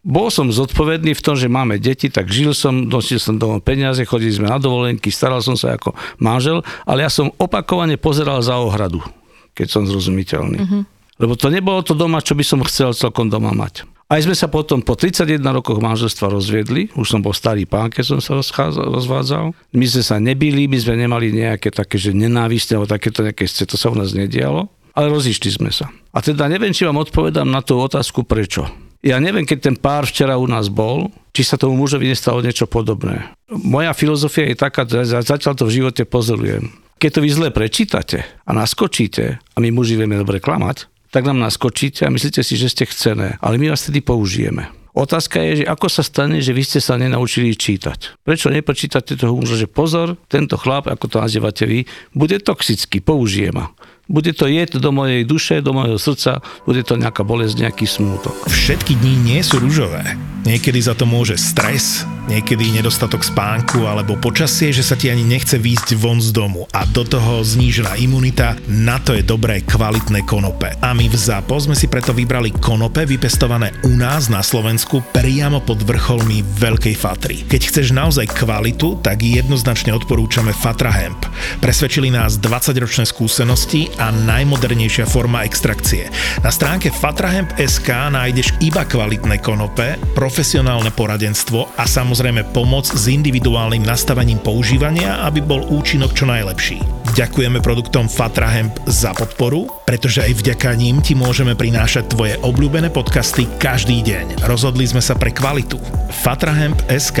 Bol som zodpovedný v tom, že máme deti, tak žil som, nosil som domov peniaze, chodili sme na dovolenky, staral som sa ako manžel, ale ja som opakovane pozeral za ohradu, keď som zrozumiteľný. Mm-hmm. Lebo to nebolo to doma, čo by som chcel celkom doma mať. Aj sme sa potom po 31 rokoch manželstva rozviedli, už som bol starý pán, keď som sa rozvádzal. My sme sa nebili, my sme nemali nejaké také, že nenávistné, alebo takéto nejaké to sa u nás nedialo, ale rozišli sme sa. A teda neviem, či vám odpovedám na tú otázku prečo. Ja neviem, keď ten pár včera u nás bol, či sa tomu mužovi nestalo niečo podobné. Moja filozofia je taká, že zatiaľ to v živote pozorujem. Keď to vy zle prečítate a naskočíte, a my muži vieme dobre klamať, tak nám naskočíte a myslíte si, že ste chcené. Ale my vás tedy použijeme. Otázka je, že ako sa stane, že vy ste sa nenaučili čítať. Prečo nepočítate toho muža, že pozor, tento chlap, ako to nazývate vy, bude toxický, použije ma. Bude to jed do mojej duše, do mojho srdca, bude to nejaká bolesť, nejaký smútok. Všetky dni nie sú rúžové. Niekedy za to môže stres, niekedy nedostatok spánku alebo počasie, že sa ti ani nechce výjsť von z domu a do toho znížená imunita, na to je dobré kvalitné konope. A my v ZAPO sme si preto vybrali konope vypestované u nás na Slovensku priamo pod vrcholmi Veľkej Fatry. Keď chceš naozaj kvalitu, tak jednoznačne odporúčame Fatra Hemp. Presvedčili nás 20-ročné skúsenosti a najmodernejšia forma extrakcie. Na stránke fatrahemp.sk nájdeš iba kvalitné konope, profesionálne poradenstvo a samozrejme pomoc s individuálnym nastavením používania, aby bol účinok čo najlepší. Ďakujeme produktom Fatra Hemp za podporu, pretože aj vďaka ním ti môžeme prinášať tvoje obľúbené podcasty každý deň. Rozhodli sme sa pre kvalitu. Fatra Hemp SK.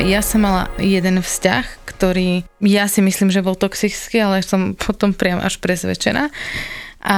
Ja som mala jeden vzťah, ktorý ja si myslím, že bol toxický, ale som potom priam až presvedčená. A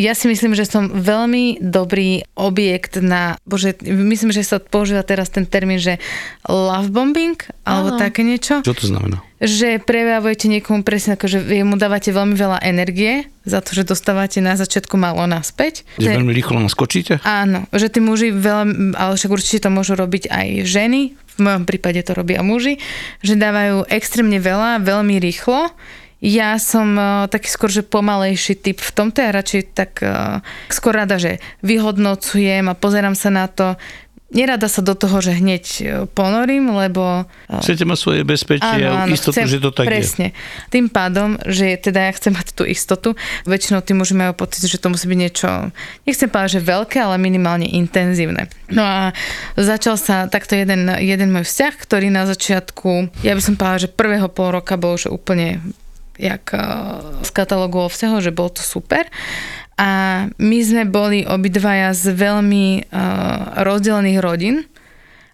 ja si myslím, že som veľmi dobrý objekt na, bože, myslím, že sa používa teraz ten termín, že love bombing, alebo Áno. také niečo. Čo to znamená? Že prejavujete niekomu presne ako, že mu dávate veľmi veľa energie za to, že dostávate na začiatku malo naspäť. Že Že- veľmi rýchlo naskočíte? Áno, že tí muži veľa, ale však určite to môžu robiť aj ženy, v mojom prípade to robia muži, že dávajú extrémne veľa, veľmi rýchlo. Ja som uh, taký skôr, že pomalejší typ v tomto, ja radšej tak uh, skôr rada, že vyhodnocujem a pozerám sa na to. Nerada sa do toho, že hneď uh, ponorím, lebo uh, Chcete mať svoje bezpečie a istotu, že to tak je. presne. Tým pádom, že teda ja chcem mať tú istotu, väčšinou tí muži majú pocit, že to musí byť niečo, nechcem povedať, že veľké, ale minimálne intenzívne. No a začal sa takto jeden, jeden môj vzťah, ktorý na začiatku, ja by som povedala, že prvého pol roka bol že úplne jak eh, z katalógu o vzťahu, že bol to super. A my sme boli obidvaja z veľmi uh, rozdelených rodín.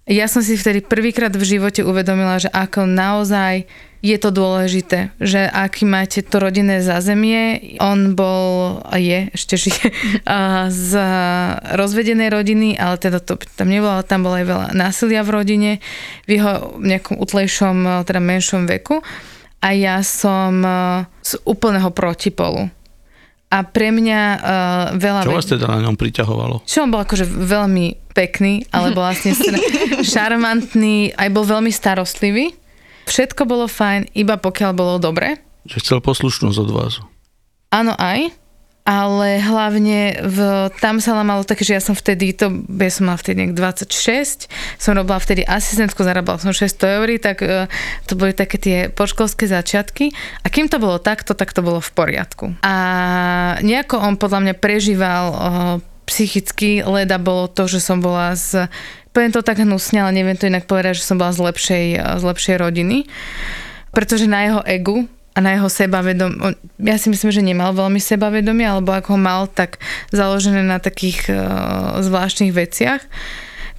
Ja som si vtedy prvýkrát v živote uvedomila, že ako naozaj je to dôležité, že aký máte to rodinné zázemie. On bol a je, ešte žije, a [laughs] z rozvedenej rodiny, ale teda to tam nebolo, ale tam bolo aj veľa násilia v rodine, v jeho nejakom utlejšom, teda menšom veku. A ja som eh, z úplného protipolu. A pre mňa uh, veľa... Čo vás teda na ňom priťahovalo? čo on bol akože veľmi pekný, ale bol vlastne [laughs] šarmantný, aj bol veľmi starostlivý. Všetko bolo fajn, iba pokiaľ bolo dobre. Že chcel poslušnosť od vás. Áno aj, ale hlavne v, tam sa lámalo také, že ja som vtedy, to, ja som mala vtedy nejak 26, som robila vtedy asistentku, zarábala som 600 eur, tak e, to boli také tie poškolské začiatky a kým to bolo takto, tak to bolo v poriadku. A nejako on podľa mňa prežíval e, psychicky, leda bolo to, že som bola z, poviem to tak hnusne, ale neviem to inak povedať, že som bola z lepšej, e, z lepšej rodiny, pretože na jeho egu a na jeho sebavedom, on, ja si myslím, že nemal veľmi sebavedomie, alebo ako ho mal, tak založené na takých uh, zvláštnych veciach.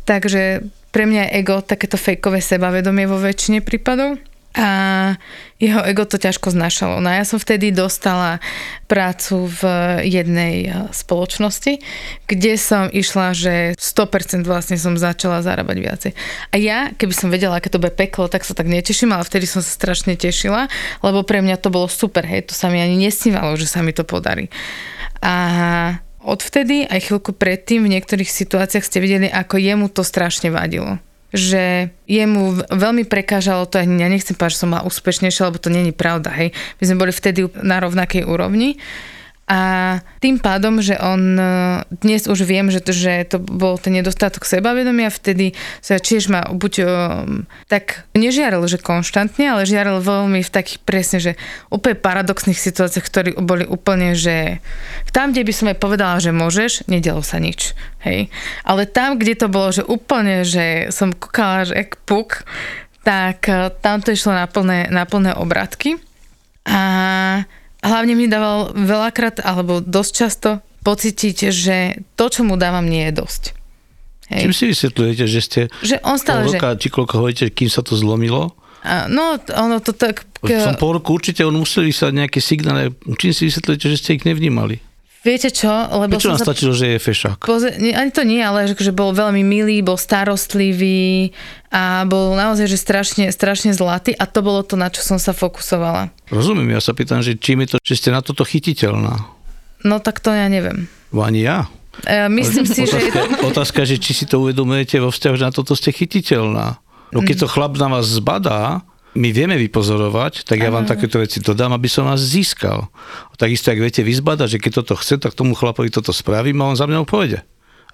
Takže pre mňa je ego takéto fejkové sebavedomie vo väčšine prípadov. A jeho ego to ťažko znašalo. No a ja som vtedy dostala prácu v jednej eh, spoločnosti, kde som išla, že 100% vlastne som začala zarábať viacej. A ja, keby som vedela, aké to bude peklo, tak sa tak neteším, ale vtedy som sa strašne tešila, lebo pre mňa to bolo super, hej, to sa mi ani nesnívalo, že sa mi to podarí. A odvtedy, aj chvíľku predtým, v niektorých situáciách ste videli, ako jemu to strašne vadilo že jemu veľmi prekážalo to, ja nechcem povedať, že som bola úspešnejšia, lebo to není pravda, hej. My sme boli vtedy na rovnakej úrovni a tým pádom, že on e, dnes už viem, že to, že to bol ten nedostatok sebavedomia, vtedy sa tiež ma buď um, tak nežiaril, že konštantne, ale žiaril veľmi v takých presne, že úplne paradoxných situáciách, ktorí boli úplne, že tam, kde by som aj povedala, že môžeš, nedialo sa nič. Hej. Ale tam, kde to bolo, že úplne, že som kúkala, že jak puk, tak e, tam to išlo na plné, na plné obratky. A hlavne mi dával veľakrát, alebo dosť často pocítiť, že to, čo mu dávam, nie je dosť. Hej. Čím si vysvetľujete, že ste Že on stále, pol že... roka, či koľko hovoríte, kým sa to zlomilo? A, no, ono to tak... V tom pol roku určite on museli sa nejaké signály, čím si vysvetľujete, že ste ich nevnímali? Viete čo? Lebo Prečo sa... stačilo, že je fešák? Poze- ani to nie, ale že, že bol veľmi milý, bol starostlivý a bol naozaj že strašne, strašne zlatý a to bolo to, na čo som sa fokusovala. Rozumiem, ja sa pýtam, že čím je to, že ste na toto chytiteľná? No tak to ja neviem. Ani ja. E, myslím si, že je to... Otázka, otázka, že či si to uvedomujete vo vzťahu, že na toto ste chytiteľná. No keď to chlap na vás zbadá, my vieme vypozorovať, tak ja vám takéto veci dodám, aby som vás získal. Takisto, ak viete vyzbadať, že keď toto chce, tak tomu chlapovi toto spravím a on za mňou pôjde.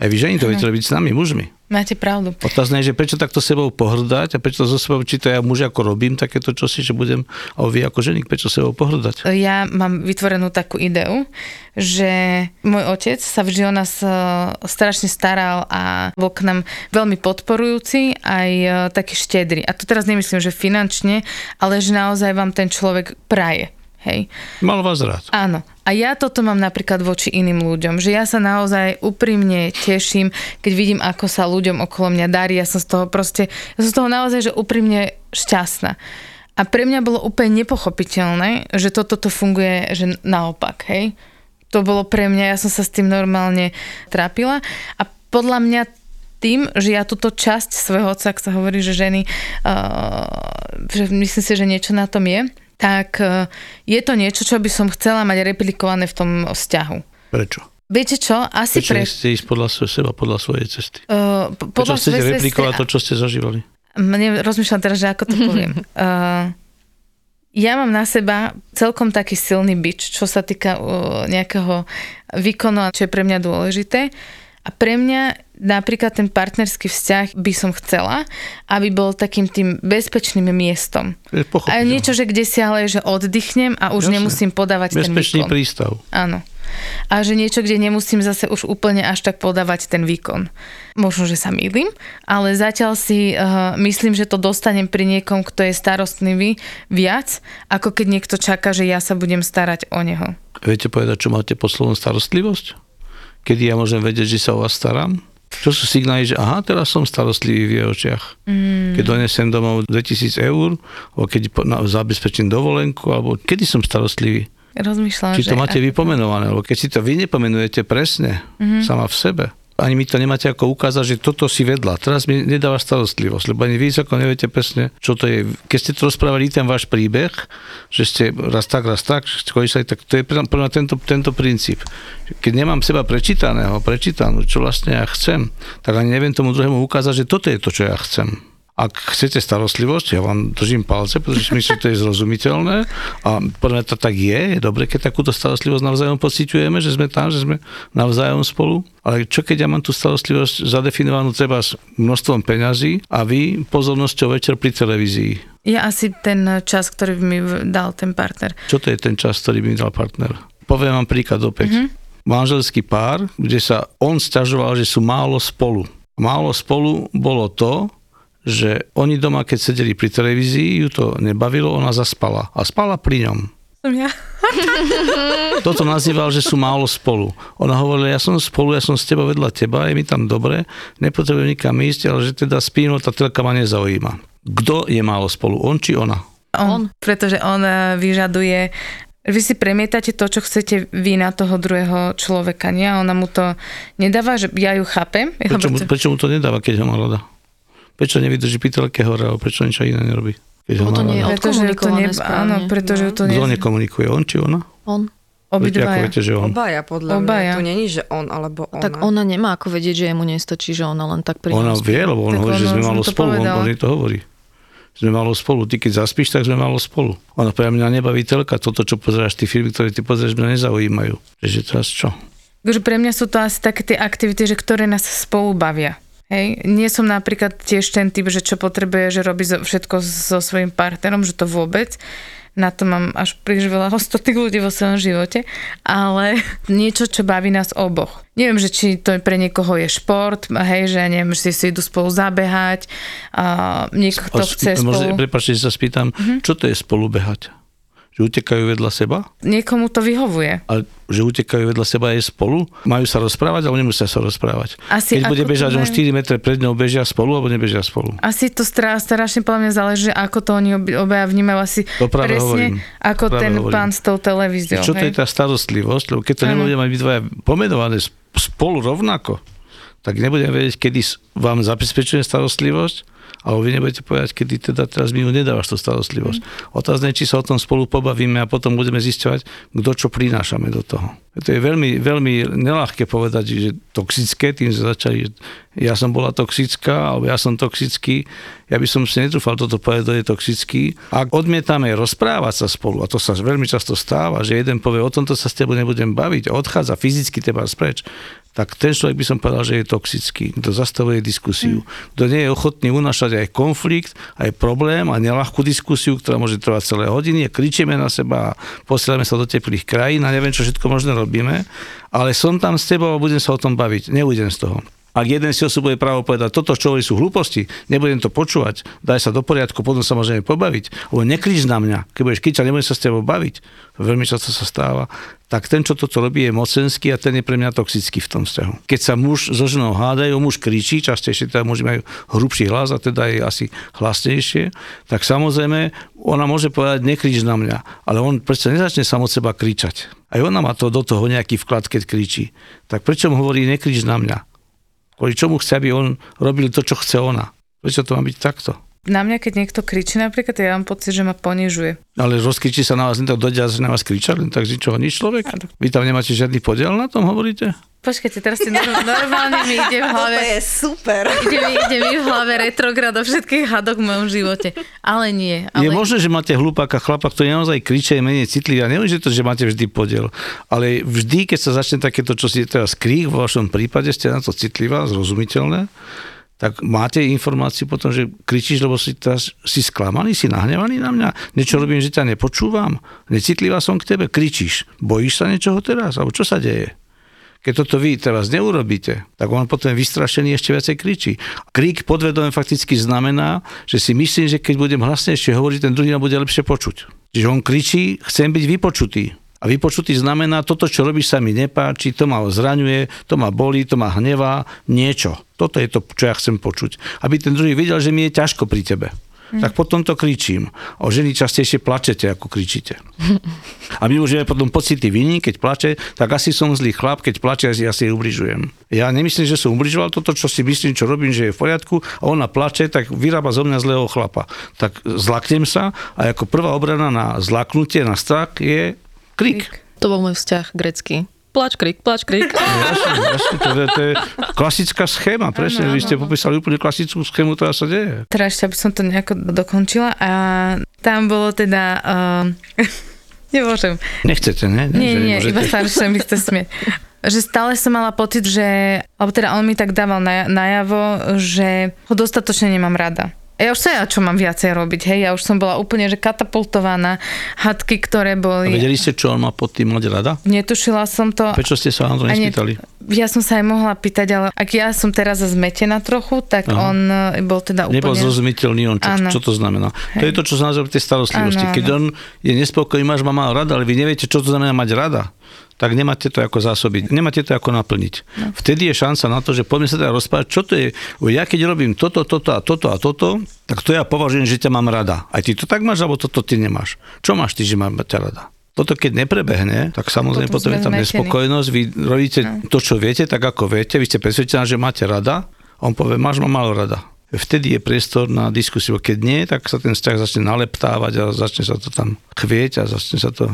Aj vy ženy to viete robiť s nami, mužmi. Máte pravdu. Otázne je, že prečo takto sebou pohrdať a prečo so sebou, či to ja muž ako robím takéto čosi, že budem, a vy ako ženy, prečo sebou pohrdať? Ja mám vytvorenú takú ideu, že môj otec sa vždy o nás e, strašne staral a bol k nám veľmi podporujúci, aj e, taký štedrý. A to teraz nemyslím, že finančne, ale že naozaj vám ten človek praje. Hej. Mal vás rád. Áno. A ja toto mám napríklad voči iným ľuďom, že ja sa naozaj úprimne teším, keď vidím, ako sa ľuďom okolo mňa darí. Ja som z toho proste, ja som z toho naozaj, že úprimne šťastná. A pre mňa bolo úplne nepochopiteľné, že toto to funguje, že naopak, hej. To bolo pre mňa, ja som sa s tým normálne trápila a podľa mňa tým, že ja túto časť svojho otca, ak sa hovorí, že ženy, uh, že myslím si, že niečo na tom je, tak e, je to niečo, čo by som chcela mať replikované v tom vzťahu. Prečo? Viete čo? Asi Prečo pre... nechcete ísť podľa seba, podľa svojej cesty? Uh, Prečo chcete replikovať to, čo ste zažívali? Mne, rozmýšľam teraz, že ako to poviem. Uh, [laughs] ja mám na seba celkom taký silný bič, čo sa týka uh, nejakého výkonu, čo je pre mňa dôležité. A pre mňa napríklad ten partnerský vzťah by som chcela, aby bol takým tým bezpečným miestom. A niečo, že kde si ale, že oddychnem a už Jasne. nemusím podávať Bezpečný ten výkon. prístav. Áno. A že niečo, kde nemusím zase už úplne až tak podávať ten výkon. Možno, že sa mýlim, ale zatiaľ si uh, myslím, že to dostanem pri niekom, kto je starostlivý viac, ako keď niekto čaká, že ja sa budem starať o neho. Viete povedať, čo máte pod slovom starostlivosť? Kedy ja môžem vedieť, že sa o vás starám? Čo sú signály, že aha, teraz som starostlivý v jej očiach. Mm. Keď donesem domov 2000 eur, alebo keď zabezpečím dovolenku, alebo kedy som starostlivý. Rozmýšľam, Či to máte vypomenované, lebo keď si to vy nepomenujete presne, mm-hmm. sama v sebe, ani mi to nemáte ako ukázať, že toto si vedla. Teraz mi nedáva starostlivosť, lebo ani vy ako neviete presne, čo to je. Keď ste to rozprávali ten váš príbeh, že ste raz tak, raz tak, konečne, tak to je pre mňa tento, tento princíp. Keď nemám seba prečítaného, prečítanú, čo vlastne ja chcem, tak ani neviem tomu druhému ukázať, že toto je to, čo ja chcem. Ak chcete starostlivosť, ja vám držím palce, pretože myslím, že to je zrozumiteľné a podľa mňa to tak je, je dobre, keď takúto starostlivosť navzájom pociťujeme, že sme tam, že sme navzájom spolu. Ale čo keď ja mám tú starostlivosť zadefinovanú treba s množstvom peňazí a vy pozornosťou večer pri televízii? Je asi ten čas, ktorý mi dal ten partner. Čo to je ten čas, ktorý mi dal partner? Poviem vám príklad opäť. Mm-hmm. Manželský pár, kde sa on sťažoval, že sú málo spolu. Málo spolu bolo to, že oni doma, keď sedeli pri televízii, ju to nebavilo, ona zaspala. A spala pri ňom. Ja. [laughs] Toto nazýval, že sú málo spolu. Ona hovorila, ja som spolu, ja som s tebou vedľa teba, je mi tam dobre, nepotrebujem nikam ísť, ale že teda spím, no tá telka ma nezaujíma. Kto je málo spolu, on či ona? On, pretože on eh, vyžaduje vy si premietate to, čo chcete vy na toho druhého človeka, nie? A ona mu to nedáva, že ja ju chápem. Prečo, mu, [laughs] prečo mu to nedáva, keď ho má rada? Prečo nevydrží pitelke hore, alebo prečo niečo iné nerobí? Keď ho to nie je pretože to ne, áno, pretože no. to nie... Kto nekomunikuje, on či ona? On. Obidvaja. Viete, že on? Obaja, podľa Obaja. mňa. To není, že on alebo ona. Tak ona nemá ako vedieť, že jemu nestačí, že ona len tak pri Ona vie, lebo on tak hovorí, že sme malo spolu, povedal. on, on to hovorí. Sme malo spolu. Ty keď zaspíš, tak sme malo spolu. Ona pre mňa nebaví telka. Toto, čo pozeráš, tie filmy, ktoré ty pozeráš, mňa nezaujímajú. Takže teraz čo? Takže pre mňa sú to asi také tie aktivity, že ktoré nás spolu bavia. Hej, nie som napríklad tiež ten typ, že čo potrebuje, že robí všetko so svojím partnerom, že to vôbec. Na to mám až príliš veľa hostotých ľudí vo svojom živote, ale [laughs] niečo, čo baví nás oboch. Neviem, že či to pre niekoho je šport, hej, že neviem, že si idú spolu zabehať, a niekto chce spolu... Prepačte, sa spýtam, uh-huh. čo to je spolu behať? Že utekajú vedľa seba? Niekomu to vyhovuje. A že utekajú vedľa seba aj spolu? Majú sa rozprávať alebo nemusia sa rozprávať? Asi Keď bude bežať, majú... 4 metre pred ňou, bežia spolu alebo nebežia spolu? Asi to strašne podľa mňa záleží, ako to oni obaja vnímajú asi to práve presne hovorím. ako práve ten hovorím. pán s tou televíziou. Čo hej? to je tá starostlivosť? Lebo keď to nebudeme mať dvaja pomenované spolu rovnako, tak nebudem vedieť, kedy vám zabezpečuje starostlivosť ale vy nebudete povedať, kedy teda teraz mi ju nedávaš tú starostlivosť. Mm. Otázne, či sa o tom spolu pobavíme a potom budeme zisťovať, kto čo prinášame do toho. To je veľmi, veľmi nelahké povedať, že toxické, tým sme začali, že ja som bola toxická, alebo ja som toxický. Ja by som si netrúfal toto povedať, kto je toxický. Ak odmietame rozprávať sa spolu, a to sa veľmi často stáva, že jeden povie, o tomto sa s tebou nebudem baviť, odchádza fyzicky teba spreč, tak ten človek by som povedal, že je toxický, kto zastavuje diskusiu, kto nie je ochotný unašať aj konflikt, aj problém a nelahkú diskusiu, ktorá môže trvať celé hodiny a kričíme na seba a posielame sa do teplých krajín a neviem, čo všetko možné robíme, ale som tam s tebou a budem sa o tom baviť, neudem z toho. Ak jeden si osobuje právo povedať, toto, čo hovorí, sú hlúposti, nebudem to počúvať, daj sa do poriadku, potom sa môžeme pobaviť. Lebo nekrič na mňa, keď budeš kričať, nebudem sa s tebou baviť. Veľmi často sa stáva. Tak ten, čo toto robí, je mocenský a ten je pre mňa toxický v tom vzťahu. Keď sa muž so ženou hádajú, muž kričí, častejšie teda muži majú hrubší hlas a teda je asi hlasnejšie, tak samozrejme ona môže povedať, nekrič na mňa, ale on predsa nezačne sam od seba kričať. Aj ona má to do toho nejaký vklad, keď kričí. Tak prečo mu hovorí, nekrič na mňa? Kvôli čomu chce, aby on robil to, čo chce ona. Prečo to má byť takto? Na mňa, keď niekto kričí napríklad, ja mám pocit, že ma ponižuje. Ale rozkričí sa na vás, len tak dodia, že na vás kriča, len tak z ničoho nič človek? Vy tam nemáte žiadny podiel na tom, hovoríte? Počkajte, teraz si norm- normálne mi ide v [laughs] hlave... je super. Ide mi, ide mi v hlave retrograd o všetkých hadok v mojom živote. Ale nie. Ale... Je možné, že máte hlupáka chlapa, ktorý naozaj kričí, je menej citlivý. A neviem, že to, že máte vždy podiel. Ale vždy, keď sa začne takéto, čo si teraz krík, v vašom prípade ste na to citlivá, zrozumiteľné, tak máte informáciu potom, že kričíš, lebo si teraz si sklamaný, si nahnevaný na mňa, niečo robím, že ťa nepočúvam, necitlivá som k tebe, kričíš, bojíš sa niečoho teraz, alebo čo sa deje? Keď toto vy teraz neurobíte, tak on potom vystrašený ešte viacej kričí. Krík podvedome fakticky znamená, že si myslím, že keď budem hlasnejšie hovoriť, ten druhý ma bude lepšie počuť. Čiže on kričí, chcem byť vypočutý. A vypočutý znamená, toto, čo robíš, sa mi nepáči, to ma zraňuje, to ma bolí, to ma hnevá, niečo. Toto je to, čo ja chcem počuť. Aby ten druhý videl, že mi je ťažko pri tebe. Tak potom to kričím. O ženy častejšie plačete, ako kričíte. A my máme potom pocity viny, keď plače, tak asi som zlý chlap, keď plače, asi, asi ubližujem. Ja nemyslím, že som ubližoval toto, čo si myslím, čo robím, že je v poriadku a ona plače, tak vyrába zo mňa zlého chlapa. Tak zlaknem sa a ako prvá obrana na zlaknutie, na strach je krik. To bol môj vzťah grecký. Plač, krik, plač, krik. [laughs] Jasne, jasne, to, je, to je klasická schéma, presne, vy ste popísali úplne klasickú schému, ktorá sa deje. Teraz ešte, aby som to nejako dokončila a tam bolo teda... Uh, [laughs] nemôžem. Nechcete, ne? Nie, Že nie, nemôžete? iba sa sa mi chce smieť. Že stále som mala pocit, že, alebo teda on mi tak dával na- najavo, že ho dostatočne nemám rada. Ja už sa ja, čo mám viacej robiť, hej, ja už som bola úplne, že katapultovaná, hadky, ktoré A boli... vedeli ste, čo on má pod tým mať rada? Netušila som to. Prečo ste sa na to A nespýtali? Ja som sa aj mohla pýtať, ale ak ja som teraz zmetená trochu, tak Aha. on e, bol teda úplne... Nebol zrozumiteľný on, čo, Áno. čo to znamená. To je to, čo sa nazýva tej starostlivosti. Áno, áno. Keď on je nespokojný, máš ma mal rada, ale vy neviete, čo to znamená mať rada, tak nemáte to ako zásobiť, nemáte to ako naplniť. No. Vtedy je šanca na to, že poďme sa teda rozprávať, čo to je. Ja keď robím toto, toto a toto a toto, tak to ja považujem, že ťa mám rada. Aj ty to tak máš, alebo toto ty nemáš. Čo máš ty, že mám ťa rada? Toto keď neprebehne, tak samozrejme Potom potom, je tam nespokojnosť, vy robíte to, čo viete, tak ako viete, vy ste presvedčená, že máte rada, on povie, máš ma málo rada. Vtedy je priestor na diskusiu. Keď nie, tak sa ten vzťah začne naleptávať a začne sa to tam chvieť a začne sa to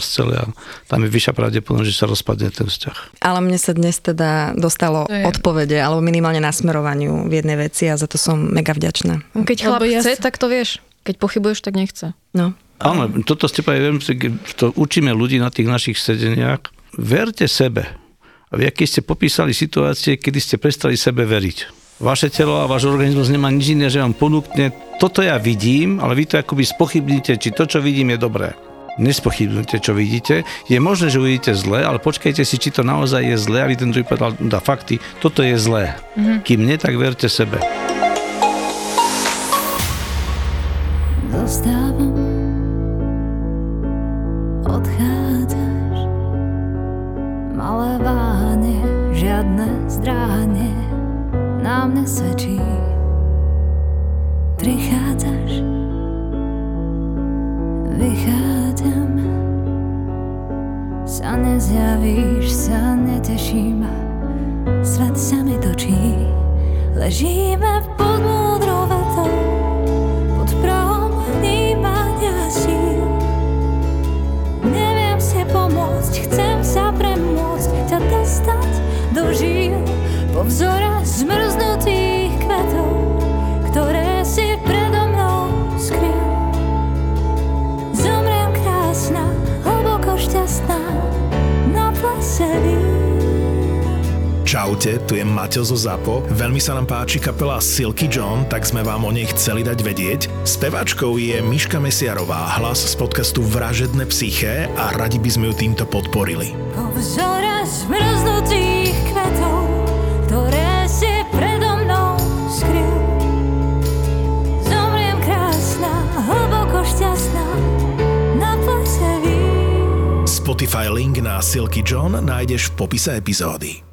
Celé a tam je vyššia pravdepodobnosť, že sa rozpadne ten vzťah. Ale mne sa dnes teda dostalo To je- odpovede, alebo minimálne nasmerovaniu v jednej veci a za to som mega vďačná. Keď chlap Lebo ja chce, sa- tak to vieš. Keď pochybuješ, tak nechce. No. Áno, toto ste povedali, viem, že keď to učíme ľudí na tých našich sedeniach. Verte sebe. A vy, aký ste popísali situácie, kedy ste prestali sebe veriť. Vaše telo a váš organizmus nemá nič iné, že vám ponúkne, toto ja vidím, ale vy to akoby spochybníte, či to, čo vidím, je dobré. Nespochybnite, čo vidíte. Je možné, že uvidíte zle, ale počkajte si, či to naozaj je zlé, aby ten druhý povedal, dá fakty, toto je zlé. Kým nie, tak verte sebe. Zostávam, odchádzaš, malé váhanie, žiadne zdráhanie na mne Maťo zo ZAPO. Veľmi sa nám páči kapela Silky John, tak sme vám o nej chceli dať vedieť. Speváčkou je Miška Mesiarová, hlas z podcastu Vražedné psyché a radi by sme ju týmto podporili. Po vzore zmrznutých kvetov, ktoré si predo mnou skryl. Zomriem krásna, hlboko šťastná, na plese vín. Spotify link na Silky John nájdeš v popise epizódy.